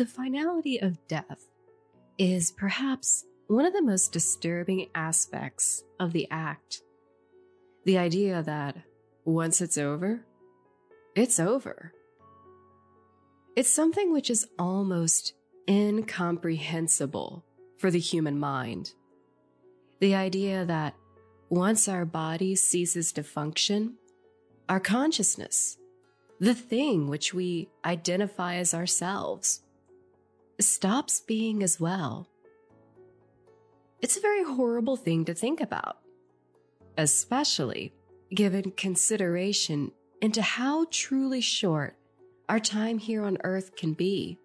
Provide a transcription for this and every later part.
The finality of death is perhaps one of the most disturbing aspects of the act. The idea that once it's over, it's over. It's something which is almost incomprehensible for the human mind. The idea that once our body ceases to function, our consciousness, the thing which we identify as ourselves, stops being as well. It's a very horrible thing to think about, especially given consideration into how truly short our time here on earth can be.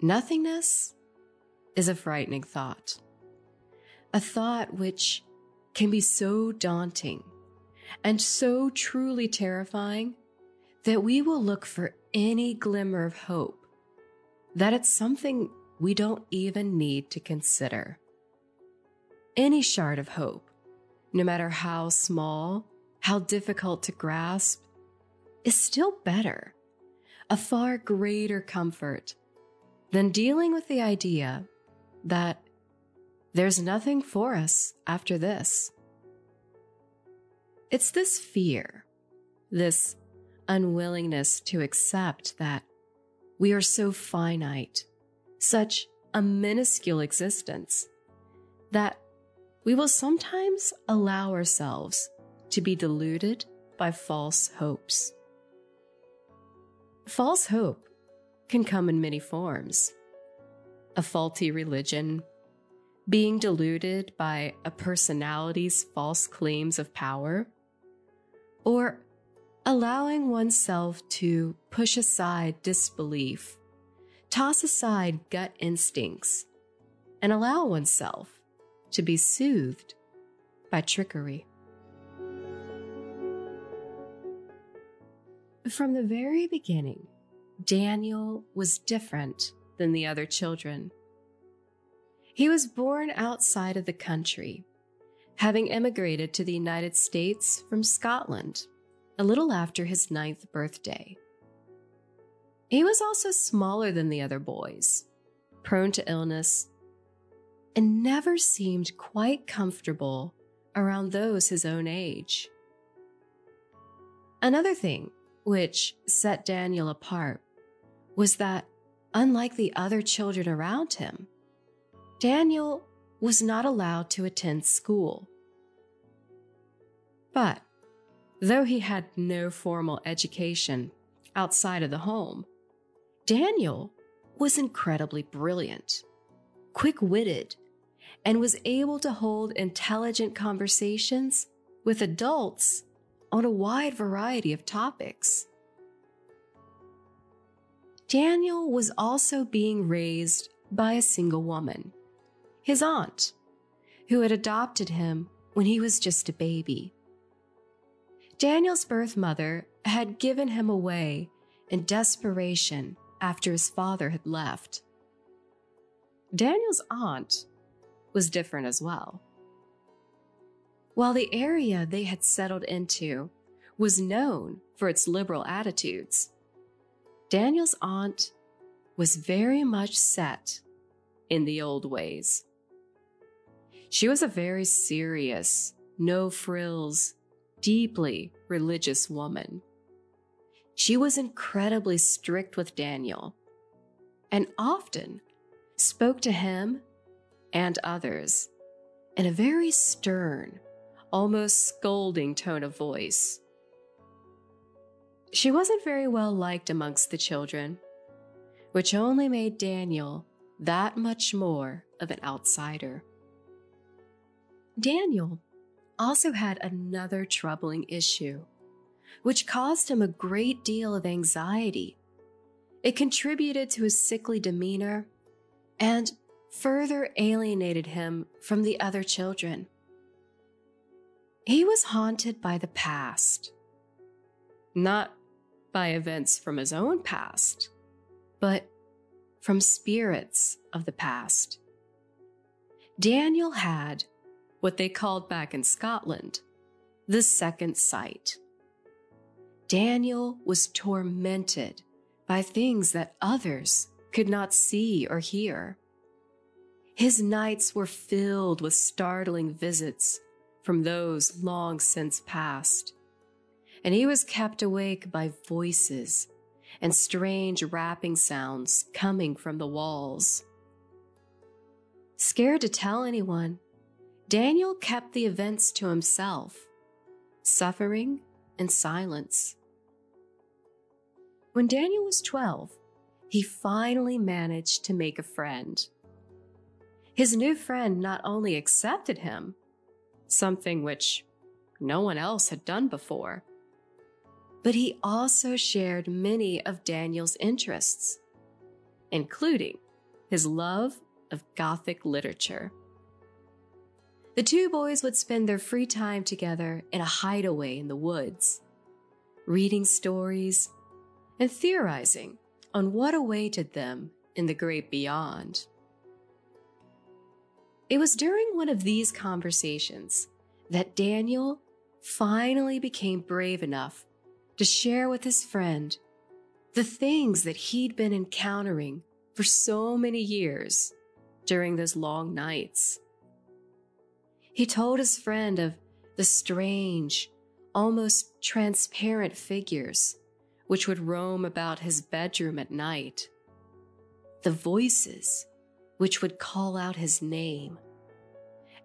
Nothingness is a frightening thought, a thought which can be so daunting and so truly terrifying that we will look for any glimmer of hope, that it's something we don't even need to consider. Any shard of hope, no matter how small, how difficult to grasp, is still better, a far greater comfort than dealing with the idea that there's nothing for us after this. It's this fear, this unwillingness to accept that we are so finite, such a minuscule existence, that we will sometimes allow ourselves to be deluded by false hopes. False hope can come in many forms. A faulty religion, being deluded by a personality's false claims of power, or allowing oneself to push aside disbelief, toss aside gut instincts, and allow oneself to be soothed by trickery. From the very beginning, Daniel was different than the other children. He was born outside of the country having emigrated to the United States from Scotland a little after his ninth birthday. He was also smaller than the other boys, prone to illness, and never seemed quite comfortable around those his own age. Another thing which set Daniel apart was that, unlike the other children around him, Daniel was not allowed to attend school. But though he had no formal education outside of the home, Daniel was incredibly brilliant, quick witted, and was able to hold intelligent conversations with adults on a wide variety of topics. Daniel was also being raised by a single woman his aunt, who had adopted him when he was just a baby. Daniel's birth mother had given him away in desperation after his father had left. Daniel's aunt was different as well. While the area they had settled into was known for its liberal attitudes, Daniel's aunt was very much set in the old ways. She was a very serious, no frills, deeply religious woman. She was incredibly strict with Daniel and often spoke to him and others in a very stern, almost scolding tone of voice. She wasn't very well liked amongst the children, which only made Daniel that much more of an outsider. Daniel also had another troubling issue, which caused him a great deal of anxiety. It contributed to his sickly demeanor and further alienated him from the other children. He was haunted by the past, not by events from his own past, but from spirits of the past. Daniel had what they called back in Scotland the second sight. Daniel was tormented by things that others could not see or hear. His nights were filled with startling visits from those long since past, and he was kept awake by voices and strange rapping sounds coming from the walls. Scared to tell anyone, Daniel kept the events to himself, suffering in silence. When Daniel was 12, he finally managed to make a friend. His new friend not only accepted him, something which no one else had done before, but he also shared many of Daniel's interests, including his love of Gothic literature. The two boys would spend their free time together in a hideaway in the woods, reading stories and theorizing on what awaited them in the great beyond. It was during one of these conversations that Daniel finally became brave enough to share with his friend the things that he'd been encountering for so many years during those long nights. He told his friend of the strange, almost transparent figures which would roam about his bedroom at night, the voices which would call out his name,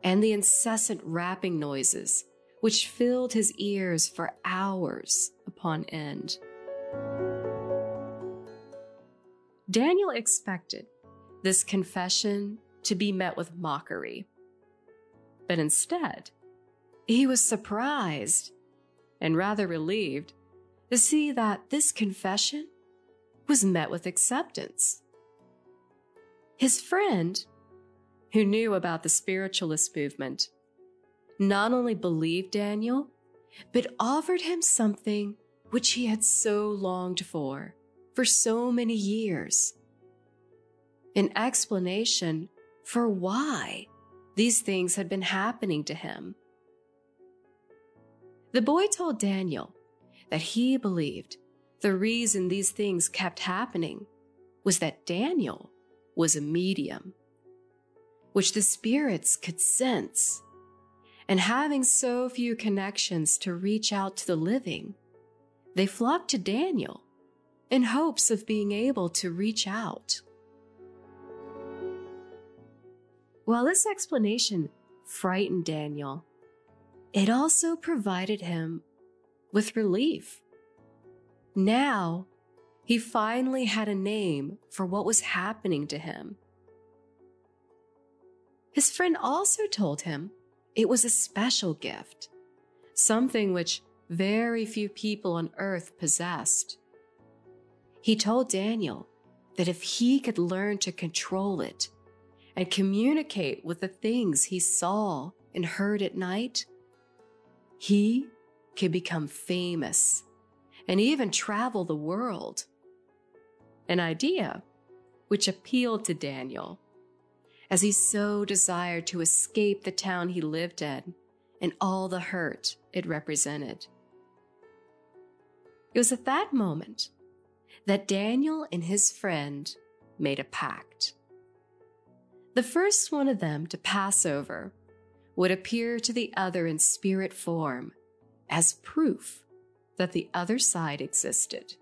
and the incessant rapping noises which filled his ears for hours upon end. Daniel expected this confession to be met with mockery. But instead, he was surprised and rather relieved to see that this confession was met with acceptance. His friend, who knew about the spiritualist movement, not only believed Daniel, but offered him something which he had so longed for for so many years an explanation for why these things had been happening to him. The boy told Daniel that he believed the reason these things kept happening was that Daniel was a medium, which the spirits could sense and having so few connections to reach out to the living, they flocked to Daniel in hopes of being able to reach out. While this explanation frightened Daniel, it also provided him with relief. Now, he finally had a name for what was happening to him. His friend also told him it was a special gift, something which very few people on earth possessed. He told Daniel that if he could learn to control it and communicate with the things he saw and heard at night, he could become famous and even travel the world. An idea which appealed to Daniel as he so desired to escape the town he lived in and all the hurt it represented. It was at that moment that Daniel and his friend made a pact. The first one of them to pass over would appear to the other in spirit form as proof that the other side existed.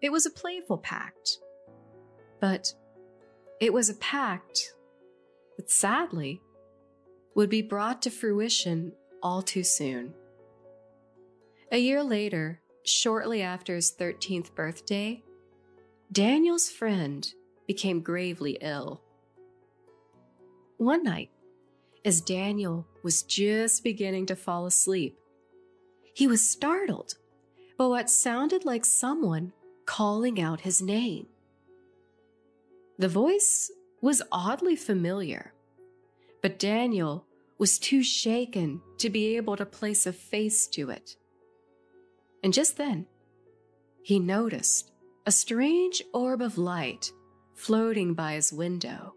It was a playful pact, but it was a pact that sadly would be brought to fruition all too soon. A year later, shortly after his 13th birthday, Daniel's friend became gravely ill. One night, as Daniel was just beginning to fall asleep, he was startled by what sounded like someone calling out his name. The voice was oddly familiar, but Daniel was too shaken to be able to place a face to it. And just then, he noticed a strange orb of light floating by his window.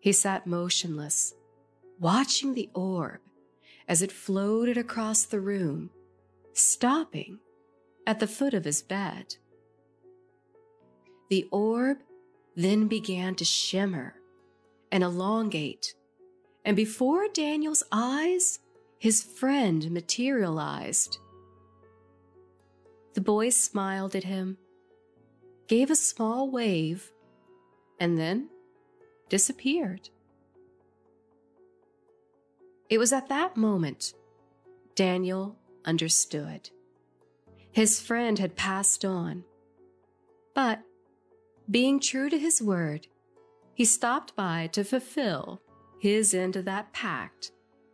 He sat motionless, watching the orb as it floated across the room, stopping at the foot of his bed. The orb then began to shimmer and elongate, and before Daniel's eyes, his friend materialized. The boy smiled at him, gave a small wave, and then disappeared. It was at that moment Daniel understood. His friend had passed on, but being true to his word, he stopped by to fulfill his end of that pact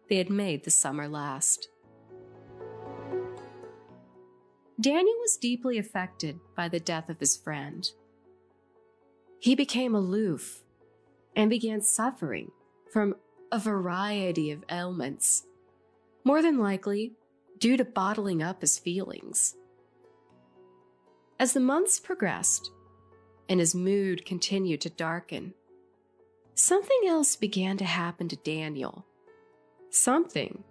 they had made the summer last. Daniel was deeply affected by the death of his friend. He became aloof and began suffering from a variety of ailments, more than likely due to bottling up his feelings. As the months progressed and his mood continued to darken, something else began to happen to Daniel. Something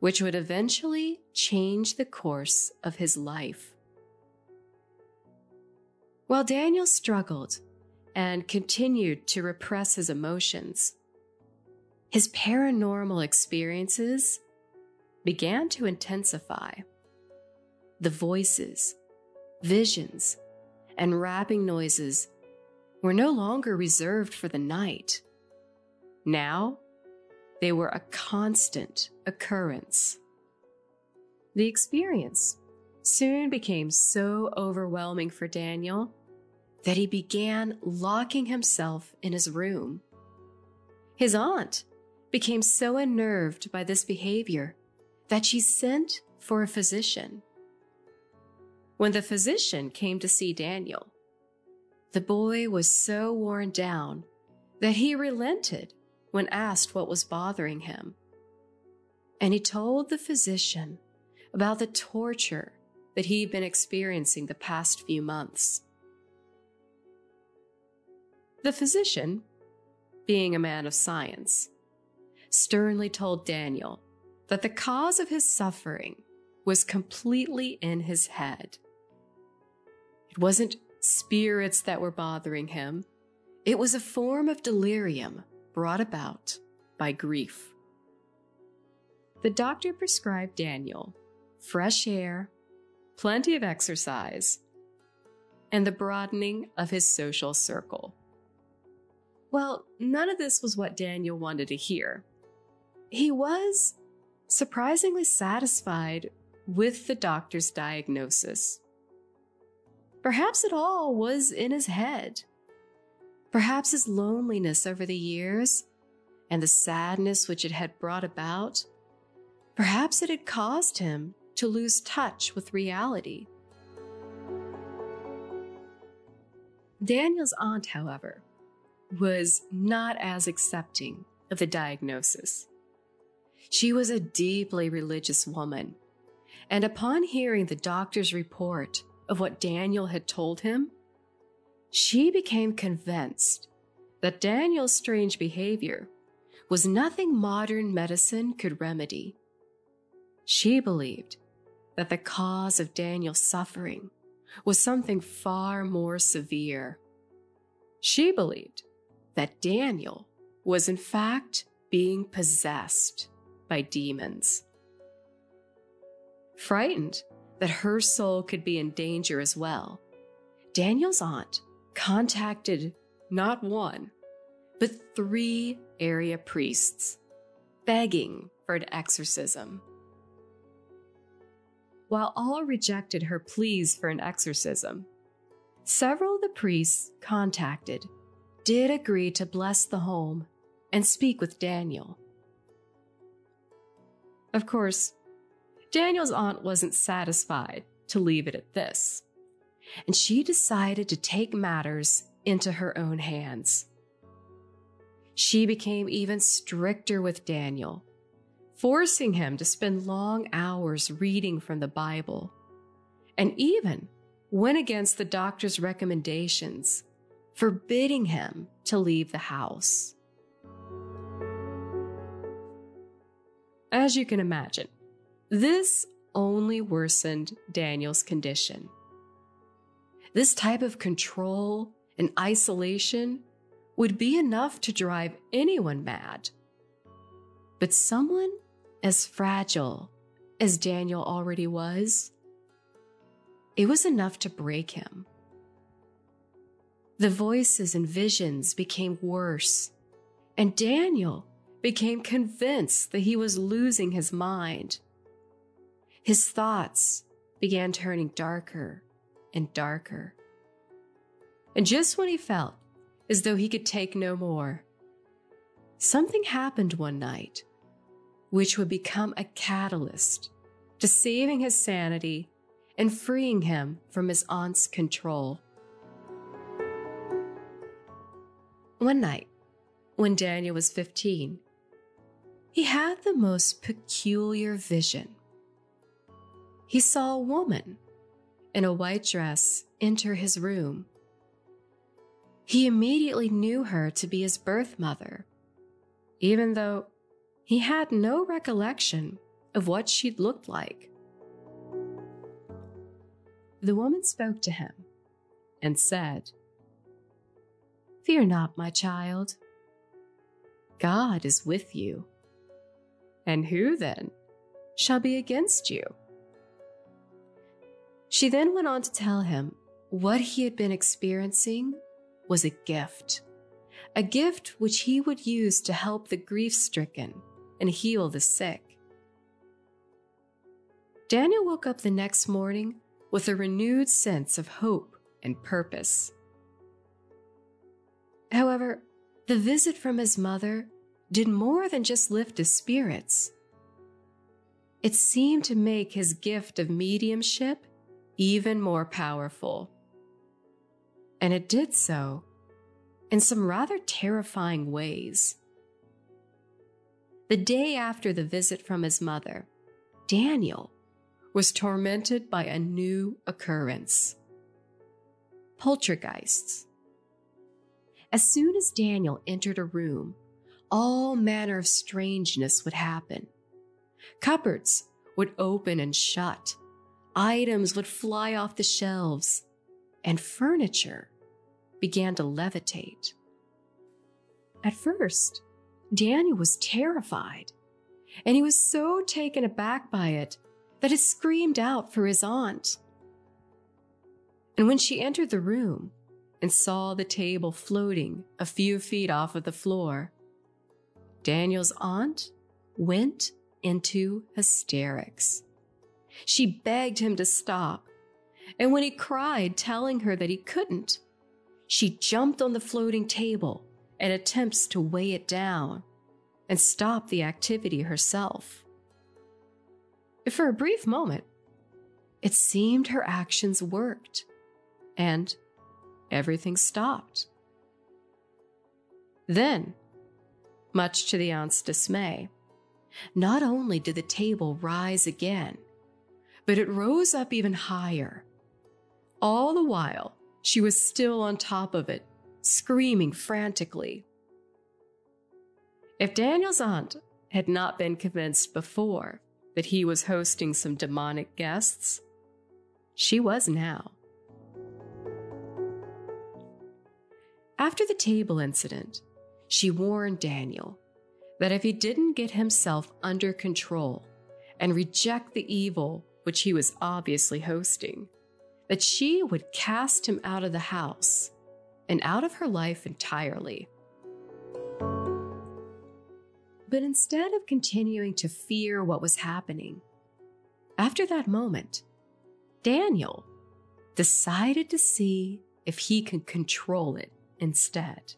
which would eventually change the course of his life. While Daniel struggled and continued to repress his emotions, his paranormal experiences began to intensify. The voices, visions, and rapping noises were no longer reserved for the night. Now, they were a constant occurrence. The experience soon became so overwhelming for Daniel that he began locking himself in his room. His aunt became so unnerved by this behavior that she sent for a physician. When the physician came to see Daniel, the boy was so worn down that he relented when asked what was bothering him. And he told the physician about the torture that he'd been experiencing the past few months. The physician, being a man of science, sternly told Daniel that the cause of his suffering was completely in his head. It wasn't spirits that were bothering him, it was a form of delirium brought about by grief. The doctor prescribed Daniel fresh air, plenty of exercise, and the broadening of his social circle. Well, none of this was what Daniel wanted to hear. He was surprisingly satisfied with the doctor's diagnosis. Perhaps it all was in his head. Perhaps his loneliness over the years and the sadness which it had brought about, perhaps it had caused him to lose touch with reality. Daniel's aunt, however, was not as accepting of the diagnosis. She was a deeply religious woman, and upon hearing the doctor's report of what Daniel had told him, she became convinced that Daniel's strange behavior was nothing modern medicine could remedy. She believed that the cause of Daniel's suffering was something far more severe. She believed that Daniel was in fact being possessed by demons. Frightened that her soul could be in danger as well, Daniel's aunt contacted not one, but three area priests, begging for an exorcism. While all rejected her pleas for an exorcism, several of the priests contacted did agree to bless the home and speak with Daniel. Of course, Daniel's aunt wasn't satisfied to leave it at this and she decided to take matters into her own hands. She became even stricter with Daniel, forcing him to spend long hours reading from the Bible, and even went against the doctor's recommendations, forbidding him to leave the house. As you can imagine, this only worsened Daniel's condition. This type of control and isolation would be enough to drive anyone mad. But someone as fragile as Daniel already was, it was enough to break him. The voices and visions became worse, and Daniel became convinced that he was losing his mind. His thoughts began turning darker and darker. And just when he felt as though he could take no more, something happened one night which would become a catalyst to saving his sanity and freeing him from his aunt's control. One night, when Daniel was 15, he had the most peculiar vision. He saw a woman in a white dress enter his room. He immediately knew her to be his birth mother, even though he had no recollection of what she'd looked like. The woman spoke to him and said, Fear not, my child. God is with you. And who then shall be against you? She then went on to tell him what he had been experiencing was a gift, a gift which he would use to help the grief stricken and heal the sick. Daniel woke up the next morning with a renewed sense of hope and purpose. However, the visit from his mother did more than just lift his spirits. It seemed to make his gift of mediumship even more powerful. And it did so in some rather terrifying ways. The day after the visit from his mother, Daniel was tormented by a new occurrence poltergeists. As soon as Daniel entered a room, all manner of strangeness would happen. Cupboards would open and shut, items would fly off the shelves, and furniture began to levitate. At first, Daniel was terrified, and he was so taken aback by it that he screamed out for his aunt. And when she entered the room and saw the table floating a few feet off of the floor, Daniel's aunt went into hysterics. She begged him to stop, and when he cried, telling her that he couldn't, she jumped on the floating table and attempts to weigh it down and stop the activity herself. For a brief moment, it seemed her actions worked and everything stopped. Then, much to the aunt's dismay, not only did the table rise again, but it rose up even higher. All the while, she was still on top of it, screaming frantically. If Daniel's aunt had not been convinced before that he was hosting some demonic guests, she was now. After the table incident, she warned Daniel that if he didn't get himself under control and reject the evil which he was obviously hosting, that she would cast him out of the house and out of her life entirely. But instead of continuing to fear what was happening, after that moment, Daniel decided to see if he could control it instead.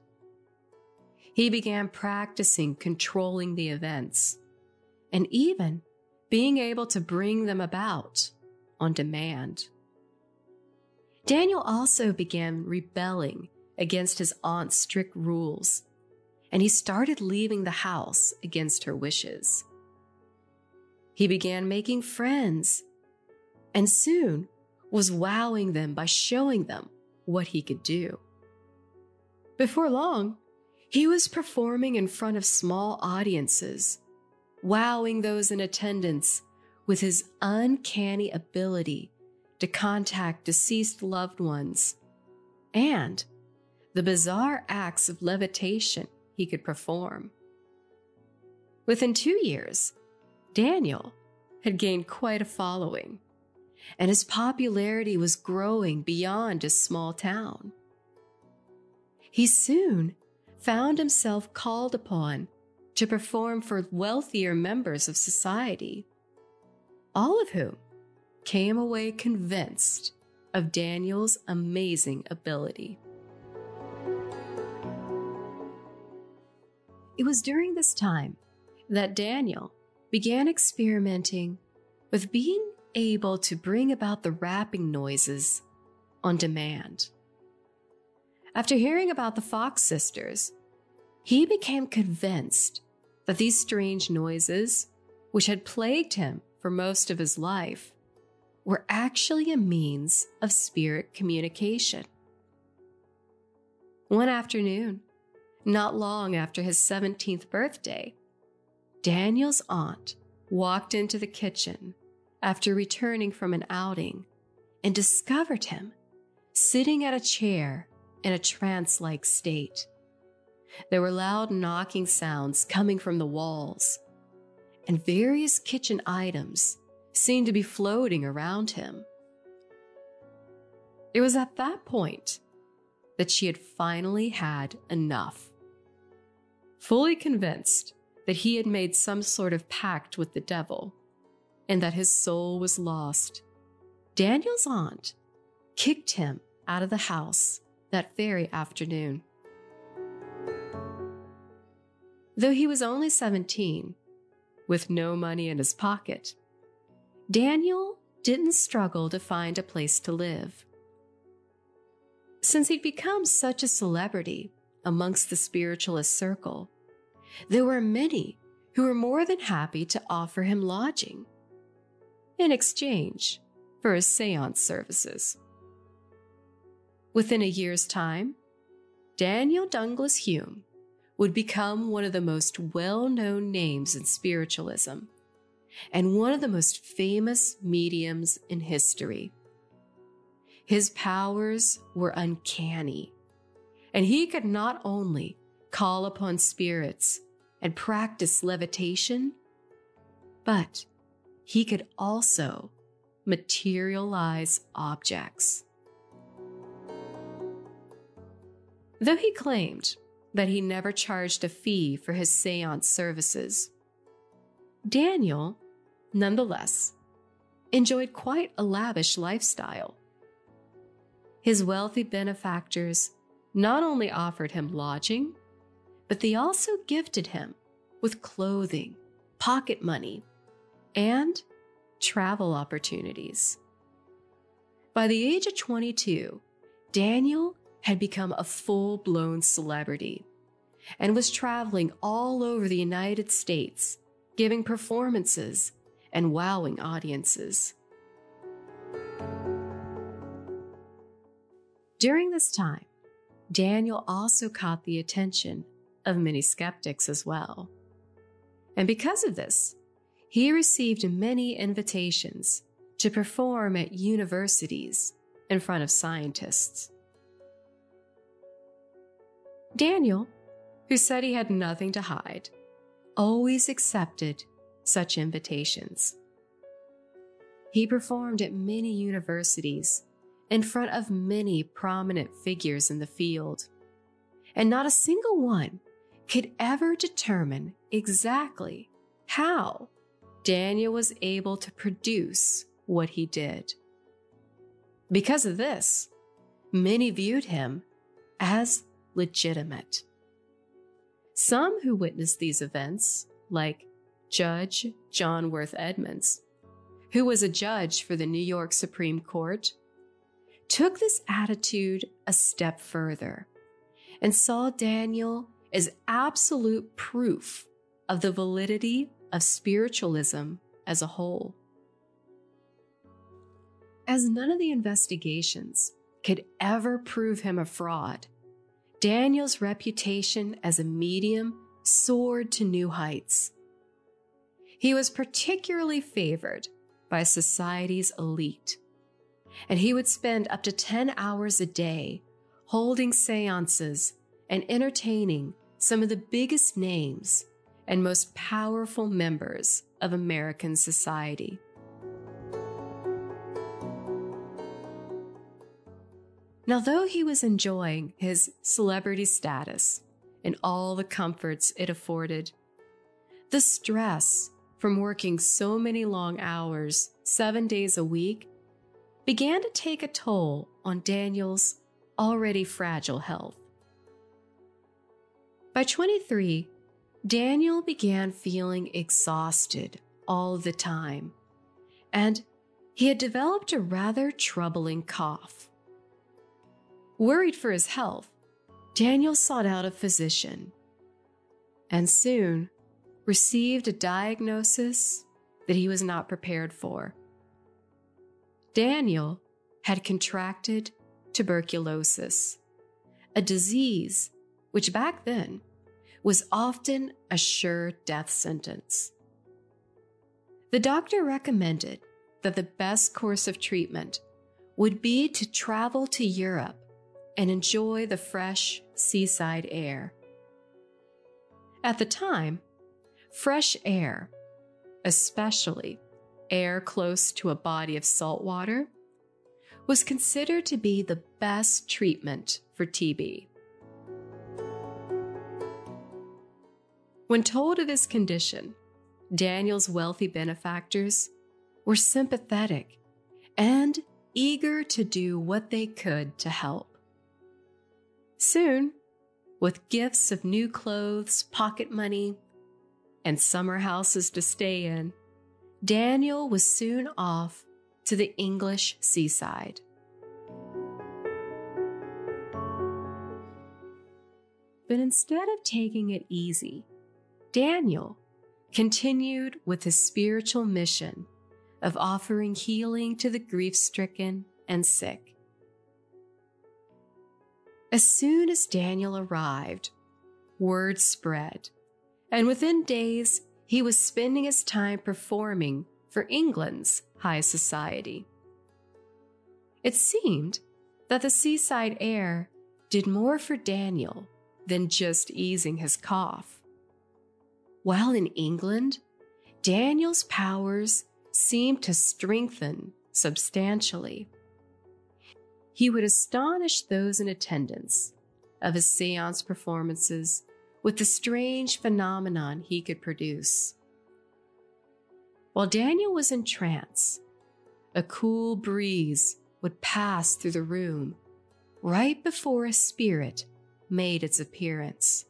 He began practicing controlling the events and even being able to bring them about on demand. Daniel also began rebelling against his aunt's strict rules, and he started leaving the house against her wishes. He began making friends and soon was wowing them by showing them what he could do. Before long, he was performing in front of small audiences, wowing those in attendance with his uncanny ability to contact deceased loved ones and the bizarre acts of levitation he could perform. Within two years, Daniel had gained quite a following, and his popularity was growing beyond his small town. He soon found himself called upon to perform for wealthier members of society, all of whom came away convinced of Daniel's amazing ability. It was during this time that Daniel began experimenting with being able to bring about the rapping noises on demand. After hearing about the Fox sisters, he became convinced that these strange noises, which had plagued him for most of his life, were actually a means of spirit communication. One afternoon, not long after his 17th birthday, Daniel's aunt walked into the kitchen after returning from an outing and discovered him sitting at a chair in a trance like state. There were loud knocking sounds coming from the walls, and various kitchen items seemed to be floating around him. It was at that point that she had finally had enough. Fully convinced that he had made some sort of pact with the devil and that his soul was lost, Daniel's aunt kicked him out of the house that very afternoon. Though he was only 17, with no money in his pocket, Daniel didn't struggle to find a place to live. Since he'd become such a celebrity amongst the spiritualist circle, there were many who were more than happy to offer him lodging in exchange for his seance services. Within a year's time, Daniel Dunglas Hume would become one of the most well known names in spiritualism and one of the most famous mediums in history. His powers were uncanny, and he could not only call upon spirits and practice levitation, but he could also materialize objects. Though he claimed that he never charged a fee for his seance services, Daniel, nonetheless, enjoyed quite a lavish lifestyle. His wealthy benefactors not only offered him lodging, but they also gifted him with clothing, pocket money, and travel opportunities. By the age of 22, Daniel had become a full blown celebrity and was traveling all over the United States, giving performances and wowing audiences. During this time, Daniel also caught the attention of many skeptics as well. And because of this, he received many invitations to perform at universities in front of scientists. Daniel, who said he had nothing to hide, always accepted such invitations. He performed at many universities in front of many prominent figures in the field, and not a single one could ever determine exactly how Daniel was able to produce what he did. Because of this, many viewed him as legitimate. Some who witnessed these events, like Judge John Worth Edmonds, who was a judge for the New York Supreme Court, took this attitude a step further and saw Daniel as absolute proof of the validity of spiritualism as a whole. As none of the investigations could ever prove him a fraud, Daniel's reputation as a medium soared to new heights. He was particularly favored by society's elite. And he would spend up to 10 hours a day holding seances and entertaining some of the biggest names and most powerful members of American society. Now, though he was enjoying his celebrity status and all the comforts it afforded, the stress from working so many long hours, seven days a week, began to take a toll on Daniel's already fragile health. By 23, Daniel began feeling exhausted all the time, and he had developed a rather troubling cough. Worried for his health, Daniel sought out a physician and soon received a diagnosis that he was not prepared for. Daniel had contracted tuberculosis, a disease which back then was often a sure death sentence. The doctor recommended that the best course of treatment would be to travel to Europe and enjoy the fresh seaside air. At the time, fresh air, especially air close to a body of salt water, was considered to be the best treatment for TB. When told of his condition, Daniel's wealthy benefactors were sympathetic and eager to do what they could to help. Soon, with gifts of new clothes, pocket money, and summer houses to stay in, Daniel was soon off to the English seaside. But instead of taking it easy, Daniel continued with his spiritual mission of offering healing to the grief stricken and sick. As soon as Daniel arrived, word spread, and within days he was spending his time performing for England's high society. It seemed that the seaside air did more for Daniel than just easing his cough. While in England, Daniel's powers seemed to strengthen substantially he would astonish those in attendance of his seance performances with the strange phenomenon he could produce. While Daniel was in trance, a cool breeze would pass through the room right before a spirit made its appearance.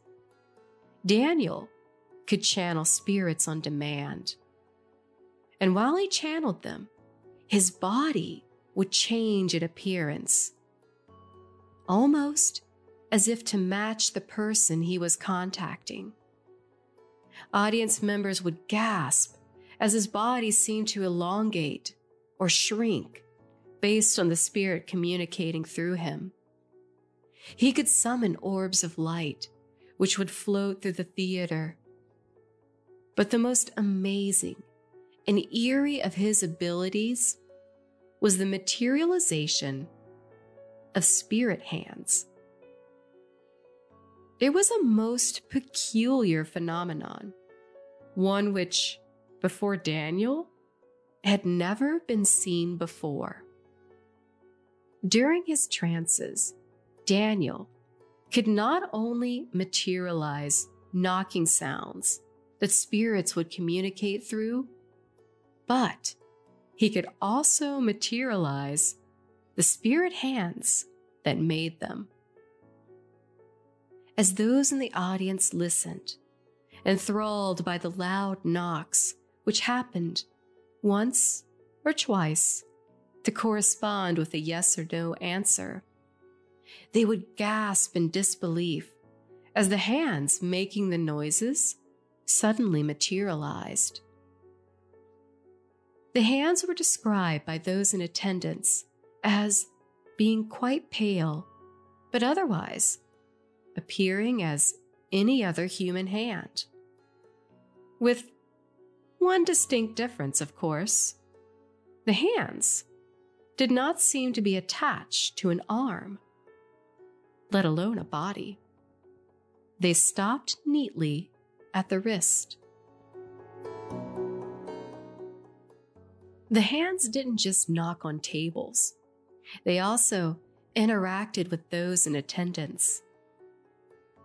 Daniel could channel spirits on demand. And while he channeled them, his body would change in appearance, almost as if to match the person he was contacting. Audience members would gasp as his body seemed to elongate or shrink based on the spirit communicating through him. He could summon orbs of light which would float through the theater. But the most amazing and eerie of his abilities was the materialization of spirit hands. It was a most peculiar phenomenon, one which, before Daniel, had never been seen before. During his trances, Daniel could not only materialize knocking sounds that spirits would communicate through, but he could also materialize the spirit hands that made them. As those in the audience listened, enthralled by the loud knocks which happened once or twice to correspond with a yes or no answer, they would gasp in disbelief as the hands making the noises suddenly materialized. The hands were described by those in attendance as being quite pale, but otherwise appearing as any other human hand. With one distinct difference, of course. The hands did not seem to be attached to an arm, let alone a body. They stopped neatly at the wrist. The hands didn't just knock on tables, they also interacted with those in attendance.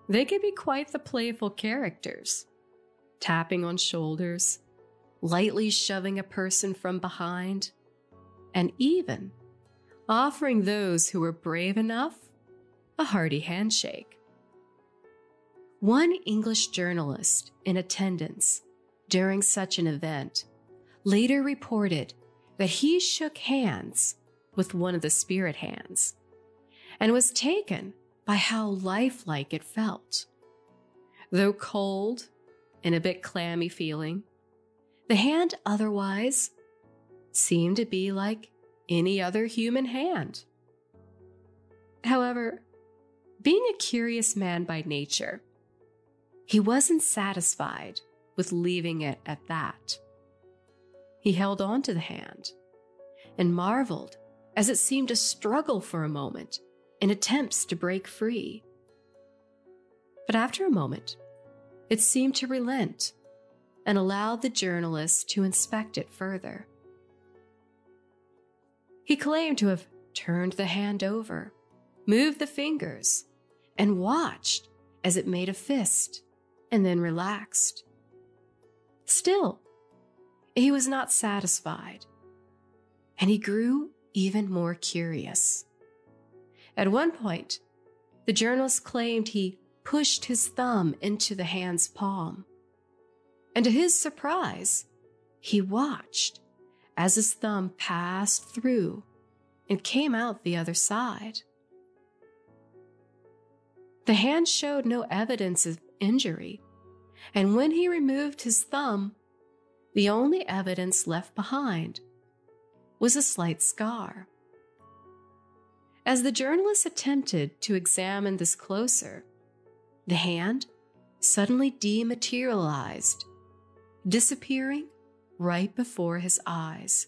They could be quite the playful characters, tapping on shoulders, lightly shoving a person from behind, and even offering those who were brave enough a hearty handshake. One English journalist in attendance during such an event later reported that he shook hands with one of the spirit hands and was taken by how lifelike it felt. Though cold and a bit clammy feeling, the hand otherwise seemed to be like any other human hand. However, being a curious man by nature, he wasn't satisfied with leaving it at that. He held on to the hand and marveled as it seemed to struggle for a moment in attempts to break free. But after a moment, it seemed to relent and allowed the journalist to inspect it further. He claimed to have turned the hand over, moved the fingers, and watched as it made a fist and then relaxed. Still, he was not satisfied, and he grew even more curious. At one point, the journalist claimed he pushed his thumb into the hand's palm. And to his surprise, he watched as his thumb passed through and came out the other side. The hand showed no evidence of injury, and when he removed his thumb, the only evidence left behind was a slight scar. As the journalist attempted to examine this closer, the hand suddenly dematerialized, disappearing right before his eyes.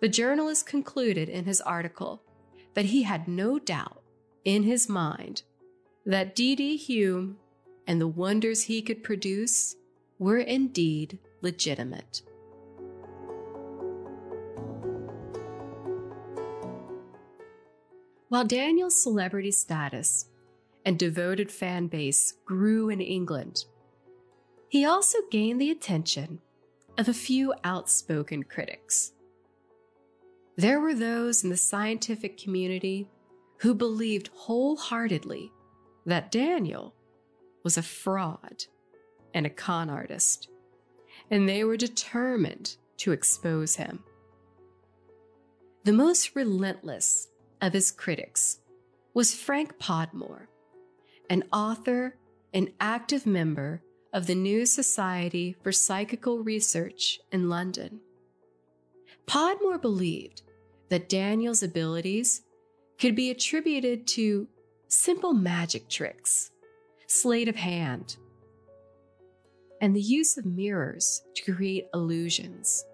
The journalist concluded in his article that he had no doubt in his mind that D.D. Hume and the wonders he could produce were indeed legitimate. While Daniel's celebrity status and devoted fan base grew in England, he also gained the attention of a few outspoken critics. There were those in the scientific community who believed wholeheartedly that Daniel was a fraud and a con artist, and they were determined to expose him. The most relentless of his critics was Frank Podmore, an author and active member of the New Society for Psychical Research in London. Podmore believed that Daniel's abilities could be attributed to simple magic tricks, sleight of hand, and the use of mirrors to create illusions.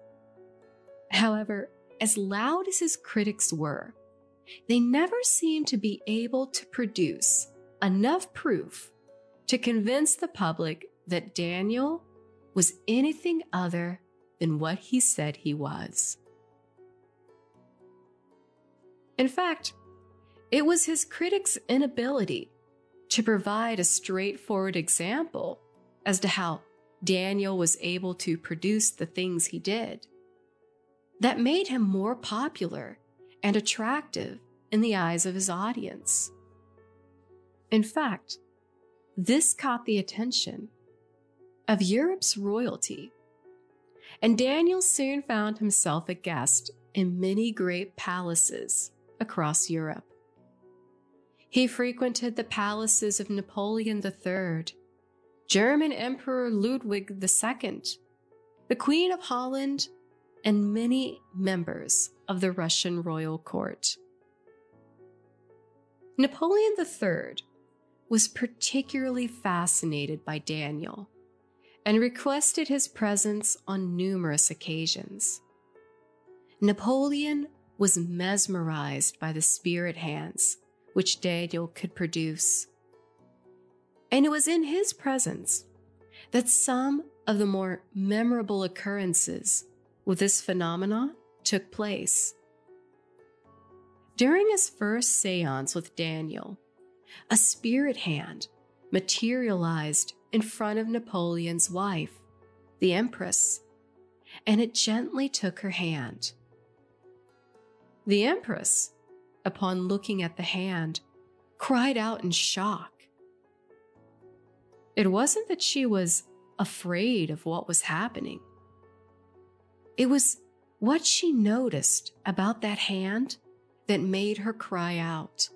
However, as loud as his critics were, they never seemed to be able to produce enough proof to convince the public that Daniel was anything other than what he said he was. In fact, it was his critics' inability to provide a straightforward example as to how Daniel was able to produce the things he did that made him more popular and attractive in the eyes of his audience. In fact, this caught the attention of Europe's royalty, and Daniel soon found himself a guest in many great palaces across Europe. He frequented the palaces of Napoleon III, German Emperor Ludwig II, the Queen of Holland, and many members of the Russian royal court. Napoleon III was particularly fascinated by Daniel and requested his presence on numerous occasions. Napoleon was mesmerized by the spirit hands which Daniel could produce. And it was in his presence that some of the more memorable occurrences with this phenomenon took place. During his first seance with Daniel, a spirit hand materialized in front of Napoleon's wife, the Empress, and it gently took her hand. The Empress, upon looking at the hand, cried out in shock. It wasn't that she was afraid of what was happening. It was what she noticed about that hand that made her cry out.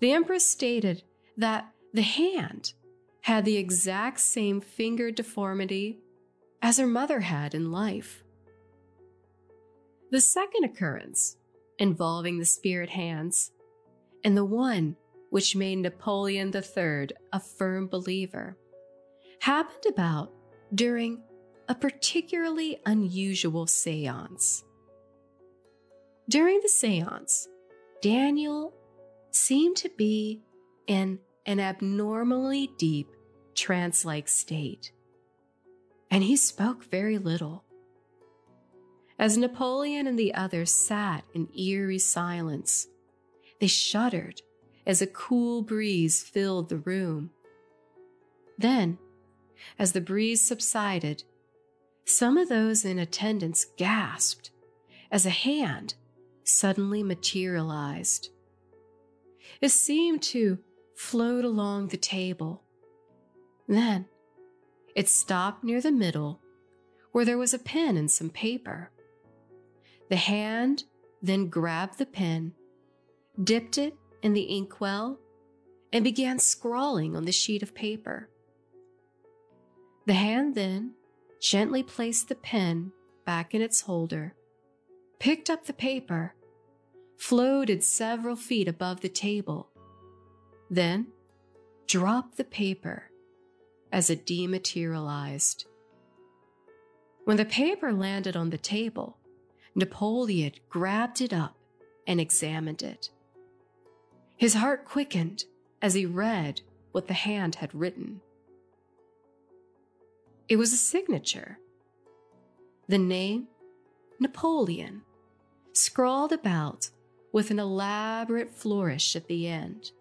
The Empress stated that the hand had the exact same finger deformity as her mother had in life. The second occurrence involving the spirit hands, and the one which made Napoleon III a firm believer, happened about during a particularly unusual seance. During the seance, Daniel seemed to be in an abnormally deep trance like state, and he spoke very little. As Napoleon and the others sat in eerie silence, they shuddered as a cool breeze filled the room. Then, as the breeze subsided, some of those in attendance gasped as a hand suddenly materialized. It seemed to float along the table. Then it stopped near the middle where there was a pen and some paper. The hand then grabbed the pen, dipped it in the inkwell, and began scrawling on the sheet of paper. The hand then gently placed the pen back in its holder, picked up the paper, floated several feet above the table, then dropped the paper as it dematerialized. When the paper landed on the table, Napoleon grabbed it up and examined it. His heart quickened as he read what the hand had written. It was a signature. The name, Napoleon, scrawled about with an elaborate flourish at the end.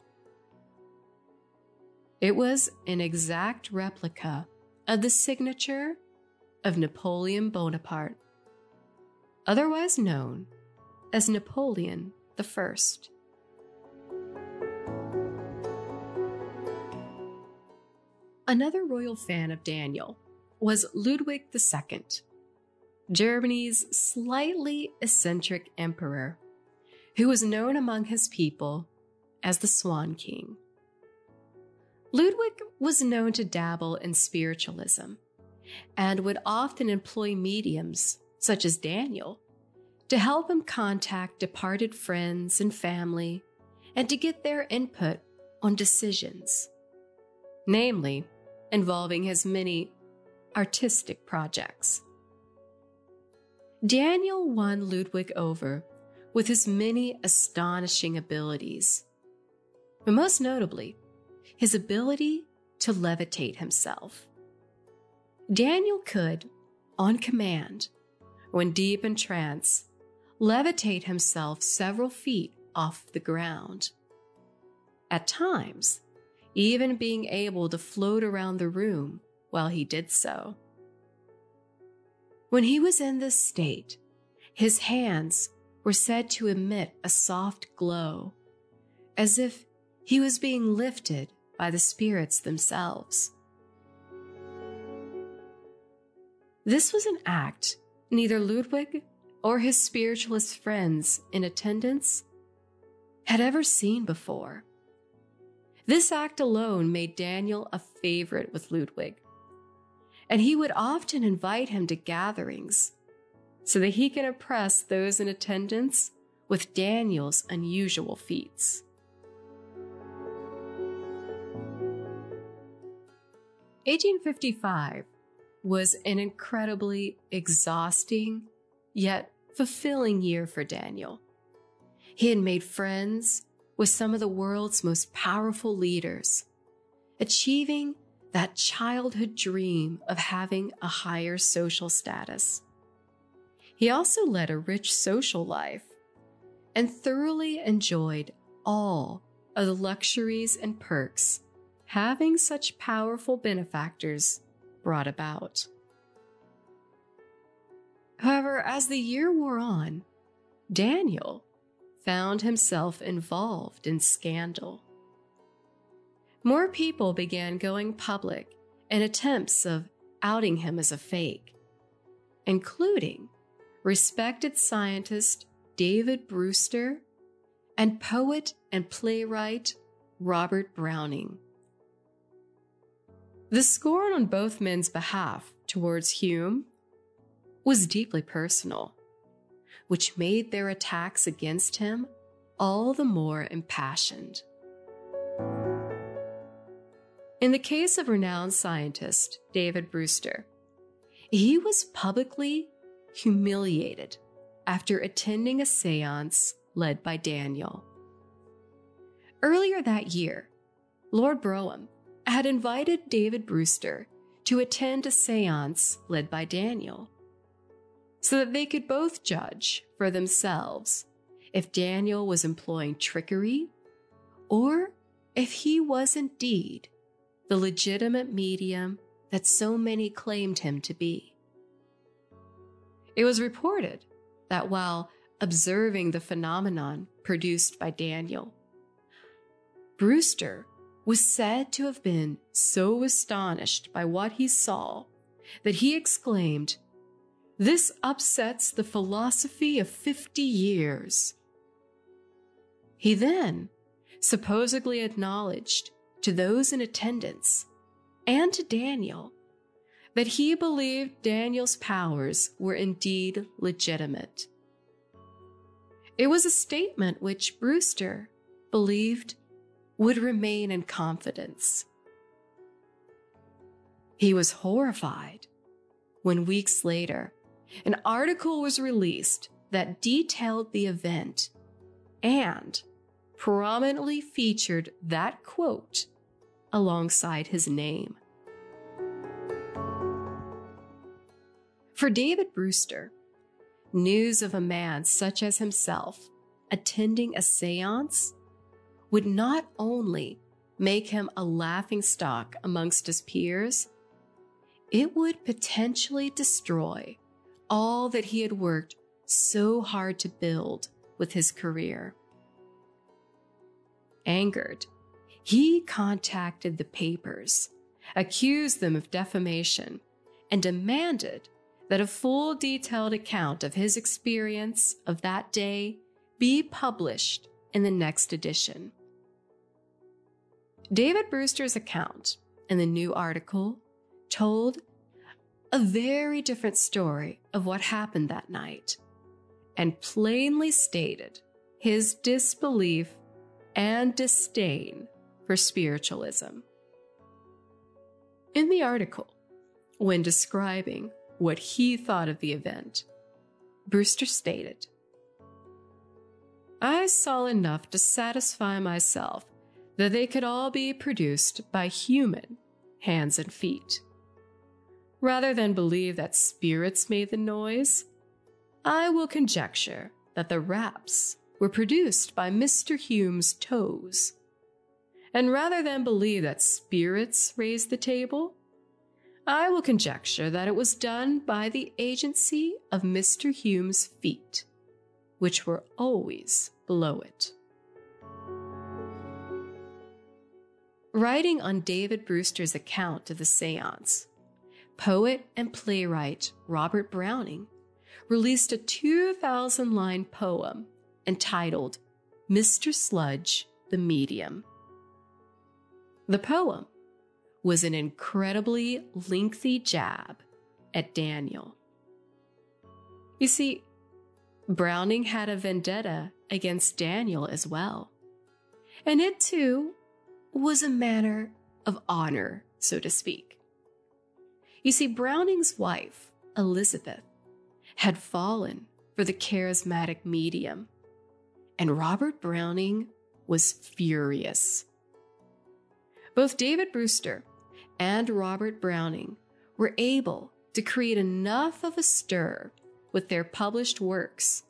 It was an exact replica of the signature of Napoleon Bonaparte otherwise known as Napoleon I. Another royal fan of Daniel was Ludwig II, Germany's slightly eccentric emperor, who was known among his people as the Swan King. Ludwig was known to dabble in spiritualism and would often employ mediums such as Daniel, to help him contact departed friends and family and to get their input on decisions, namely, involving his many artistic projects. Daniel won Ludwig over with his many astonishing abilities, but most notably, his ability to levitate himself. Daniel could, on command, when deep in trance, levitate himself several feet off the ground. At times, even being able to float around the room while he did so. When he was in this state, his hands were said to emit a soft glow, as if he was being lifted by the spirits themselves. This was an act neither Ludwig or his spiritualist friends in attendance had ever seen before. This act alone made Daniel a favorite with Ludwig, and he would often invite him to gatherings so that he can impress those in attendance with Daniel's unusual feats. Eighteen fifty five was an incredibly exhausting yet fulfilling year for Daniel. He had made friends with some of the world's most powerful leaders, achieving that childhood dream of having a higher social status. He also led a rich social life and thoroughly enjoyed all of the luxuries and perks having such powerful benefactors brought about. However, as the year wore on, Daniel found himself involved in scandal. More people began going public in attempts of outing him as a fake, including respected scientist David Brewster and poet and playwright Robert Browning. The scorn on both men's behalf towards Hume was deeply personal, which made their attacks against him all the more impassioned. In the case of renowned scientist David Brewster, he was publicly humiliated after attending a seance led by Daniel. Earlier that year, Lord Brougham had invited David Brewster to attend a seance led by Daniel so that they could both judge for themselves if Daniel was employing trickery or if he was indeed the legitimate medium that so many claimed him to be. It was reported that while observing the phenomenon produced by Daniel, Brewster was said to have been so astonished by what he saw that he exclaimed, This upsets the philosophy of 50 years. He then supposedly acknowledged to those in attendance and to Daniel that he believed Daniel's powers were indeed legitimate. It was a statement which Brewster believed would remain in confidence. He was horrified when weeks later an article was released that detailed the event and prominently featured that quote alongside his name. For David Brewster, news of a man such as himself attending a seance would not only make him a laughing stock amongst his peers, it would potentially destroy all that he had worked so hard to build with his career. Angered, he contacted the papers, accused them of defamation, and demanded that a full detailed account of his experience of that day be published in the next edition. David Brewster's account in the new article told a very different story of what happened that night and plainly stated his disbelief and disdain for spiritualism. In the article, when describing what he thought of the event, Brewster stated, I saw enough to satisfy myself that they could all be produced by human hands and feet. Rather than believe that spirits made the noise, I will conjecture that the raps were produced by Mr. Hume's toes. And rather than believe that spirits raised the table, I will conjecture that it was done by the agency of Mr. Hume's feet, which were always below it. Writing on David Brewster's account of the seance, poet and playwright Robert Browning released a 2,000 line poem entitled Mr. Sludge the Medium. The poem was an incredibly lengthy jab at Daniel. You see, Browning had a vendetta against Daniel as well. And it too was a matter of honor, so to speak. You see, Browning's wife, Elizabeth, had fallen for the charismatic medium, and Robert Browning was furious. Both David Brewster and Robert Browning were able to create enough of a stir with their published works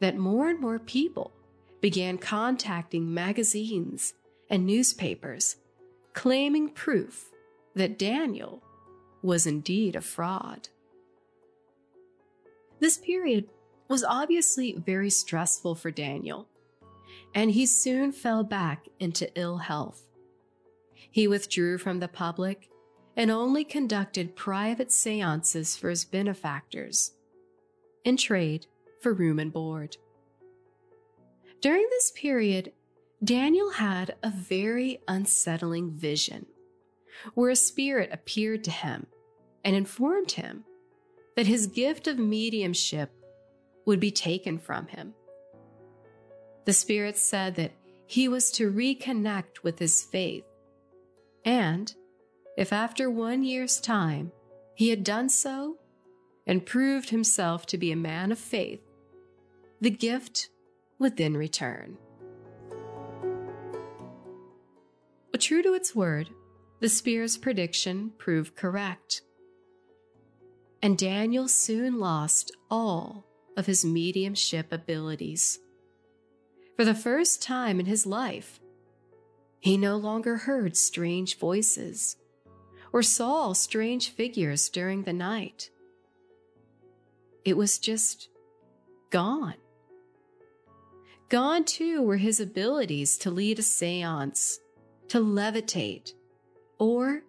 that more and more people began contacting magazines and newspapers claiming proof that Daniel was indeed a fraud. This period was obviously very stressful for Daniel, and he soon fell back into ill health. He withdrew from the public and only conducted private seances for his benefactors in trade for room and board. During this period, Daniel had a very unsettling vision where a spirit appeared to him and informed him that his gift of mediumship would be taken from him. The spirit said that he was to reconnect with his faith, and if after one year's time he had done so and proved himself to be a man of faith, the gift would then return. True to its word, the spirit's prediction proved correct. And Daniel soon lost all of his mediumship abilities. For the first time in his life, he no longer heard strange voices or saw strange figures during the night. It was just gone. Gone too were his abilities to lead a seance, to levitate, or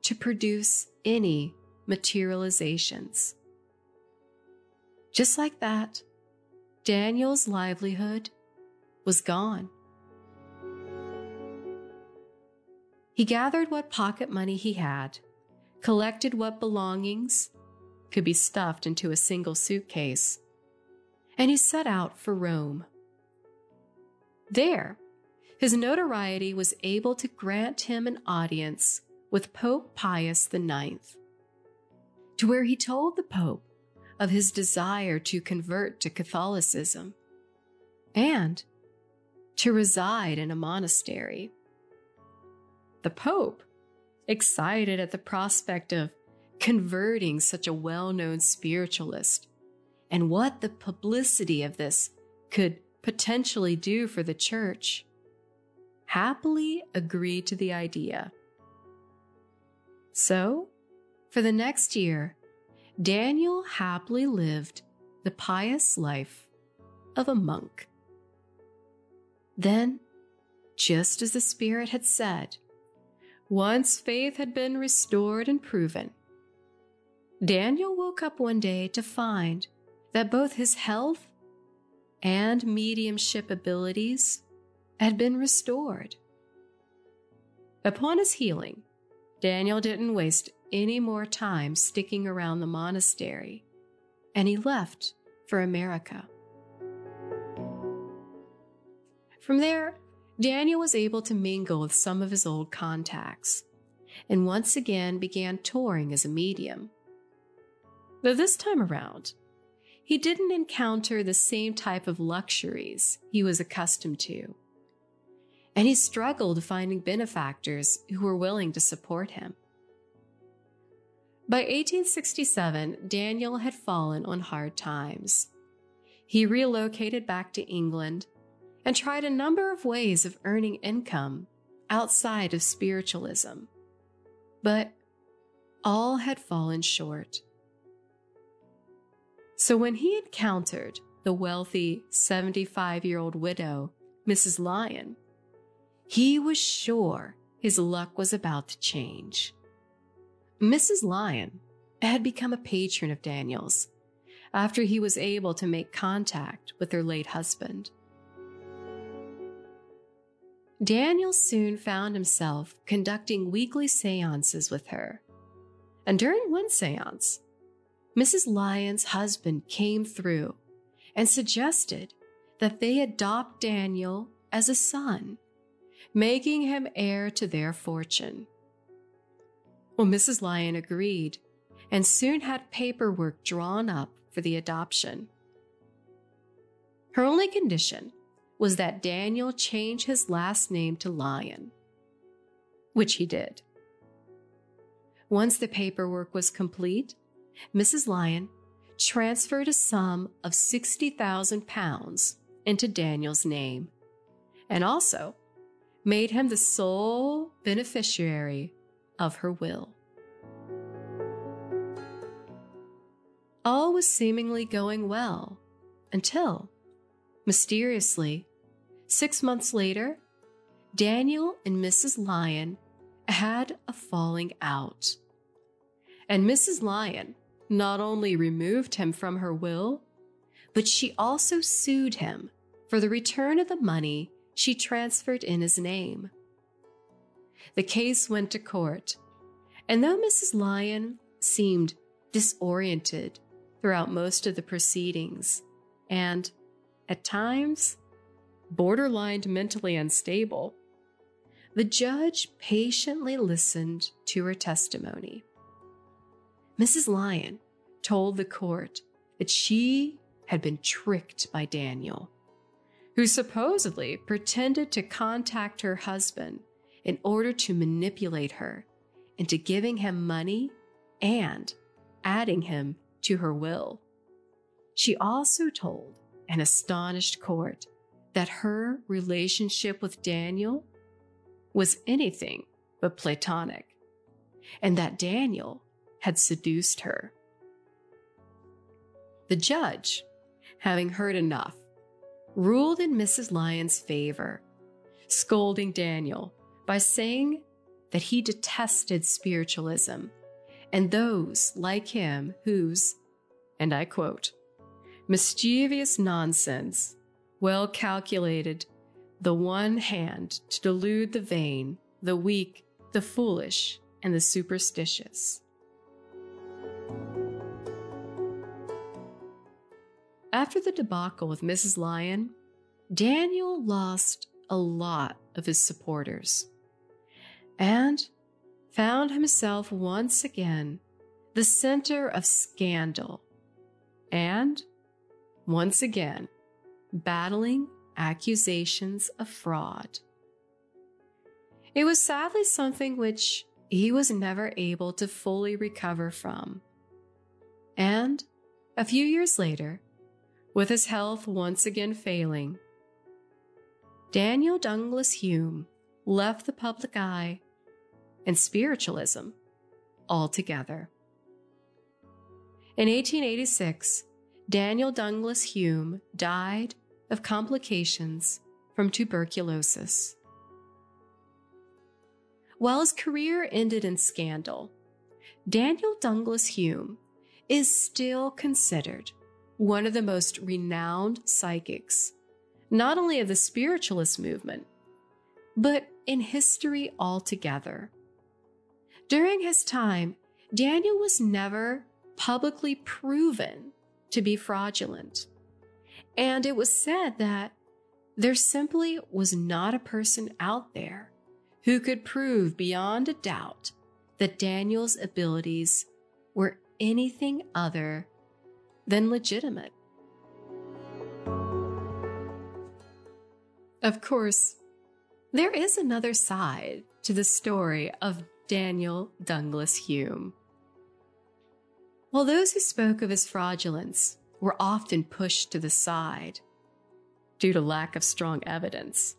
to produce any materializations. Just like that, Daniel's livelihood was gone. He gathered what pocket money he had, collected what belongings could be stuffed into a single suitcase, and he set out for Rome. There, his notoriety was able to grant him an audience with Pope Pius IX, to where he told the Pope of his desire to convert to Catholicism and to reside in a monastery. The Pope, excited at the prospect of converting such a well known spiritualist and what the publicity of this could potentially do for the church, happily agreed to the idea. So, for the next year, Daniel happily lived the pious life of a monk. Then, just as the Spirit had said, once faith had been restored and proven, Daniel woke up one day to find that both his health and mediumship abilities had been restored. Upon his healing, Daniel didn't waste any more time sticking around the monastery, and he left for America. From there, Daniel was able to mingle with some of his old contacts and once again began touring as a medium. Though this time around, he didn't encounter the same type of luxuries he was accustomed to, and he struggled finding benefactors who were willing to support him. By 1867, Daniel had fallen on hard times. He relocated back to England and tried a number of ways of earning income outside of spiritualism. But all had fallen short. So when he encountered the wealthy 75 year old widow, Mrs. Lyon, he was sure his luck was about to change. Mrs. Lyon had become a patron of Daniel's after he was able to make contact with her late husband. Daniel soon found himself conducting weekly seances with her. And during one seance, Mrs. Lyon's husband came through and suggested that they adopt Daniel as a son, making him heir to their fortune. Well, Mrs. Lyon agreed and soon had paperwork drawn up for the adoption. Her only condition was that Daniel change his last name to Lyon, which he did. Once the paperwork was complete, Mrs. Lyon transferred a sum of 60,000 pounds into Daniel's name and also made him the sole beneficiary of her will. All was seemingly going well until, mysteriously, six months later, Daniel and Mrs. Lyon had a falling out. And Mrs. Lyon not only removed him from her will, but she also sued him for the return of the money she transferred in his name. The case went to court, and though Mrs. Lyon seemed disoriented throughout most of the proceedings and, at times, borderline mentally unstable, the judge patiently listened to her testimony. Mrs. Lyon told the court that she had been tricked by Daniel, who supposedly pretended to contact her husband in order to manipulate her into giving him money and adding him to her will. She also told an astonished court that her relationship with Daniel was anything but platonic, and that Daniel had seduced her. The judge, having heard enough, ruled in Mrs. Lyon's favor, scolding Daniel by saying that he detested spiritualism and those like him whose, and I quote, mischievous nonsense, well calculated the one hand to delude the vain, the weak, the foolish, and the superstitious. After the debacle with Mrs. Lyon, Daniel lost a lot of his supporters and found himself once again the center of scandal and, once again, battling accusations of fraud. It was sadly something which he was never able to fully recover from. And a few years later, with his health once again failing, Daniel Dunglas Hume left the public eye and spiritualism altogether. In 1886, Daniel Dunglas Hume died of complications from tuberculosis. While his career ended in scandal, Daniel Dunglas Hume is still considered one of the most renowned psychics, not only of the spiritualist movement, but in history altogether. During his time, Daniel was never publicly proven to be fraudulent. And it was said that there simply was not a person out there who could prove beyond a doubt that Daniel's abilities were anything other than legitimate. Of course, there is another side to the story of Daniel Dunglas Hume. While those who spoke of his fraudulence were often pushed to the side due to lack of strong evidence.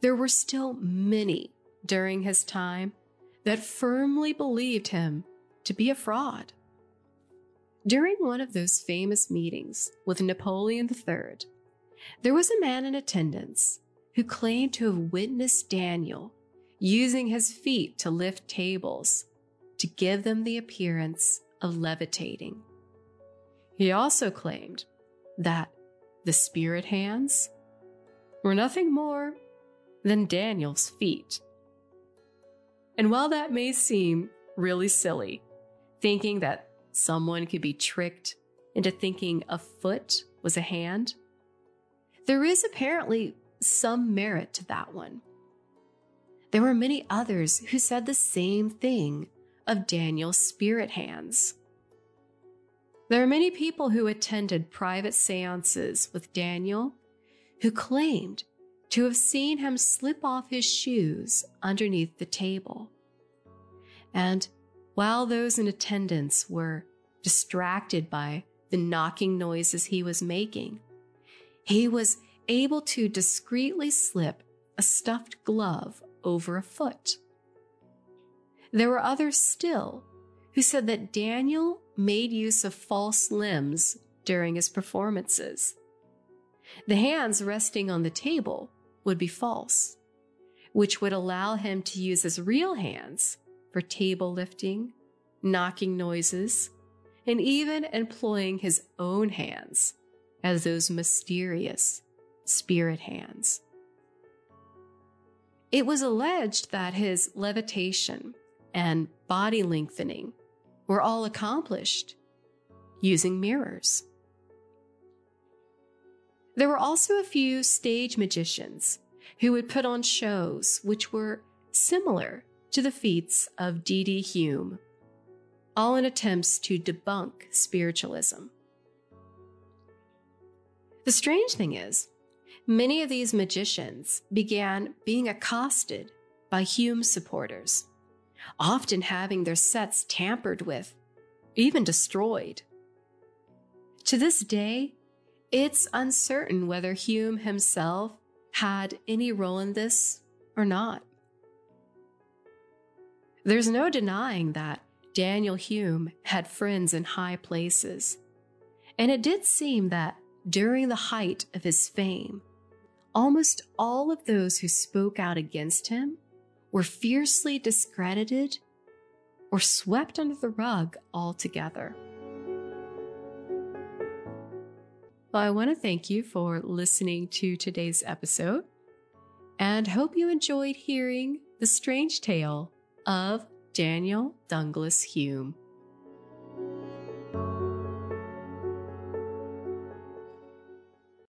There were still many during his time that firmly believed him to be a fraud. During one of those famous meetings with Napoleon III, there was a man in attendance who claimed to have witnessed Daniel using his feet to lift tables to give them the appearance of levitating. He also claimed that the spirit hands were nothing more than Daniel's feet. And while that may seem really silly, thinking that someone could be tricked into thinking a foot was a hand, there is apparently some merit to that one. There were many others who said the same thing of Daniel's spirit hands. There are many people who attended private seances with Daniel who claimed to have seen him slip off his shoes underneath the table. And while those in attendance were distracted by the knocking noises he was making, he was able to discreetly slip a stuffed glove over a foot. There were others still who said that Daniel made use of false limbs during his performances. The hands resting on the table would be false, which would allow him to use his real hands for table lifting, knocking noises, and even employing his own hands as those mysterious spirit hands. It was alleged that his levitation and body lengthening were all accomplished using mirrors. There were also a few stage magicians who would put on shows which were similar to the feats of D.D. Hume, all in attempts to debunk spiritualism. The strange thing is, many of these magicians began being accosted by Hume supporters, often having their sets tampered with, even destroyed. To this day, it's uncertain whether Hume himself had any role in this or not. There's no denying that Daniel Hume had friends in high places, and it did seem that during the height of his fame, almost all of those who spoke out against him were fiercely discredited or swept under the rug altogether. Well, I want to thank you for listening to today's episode and hope you enjoyed hearing the strange tale of Daniel Dunglas Hume.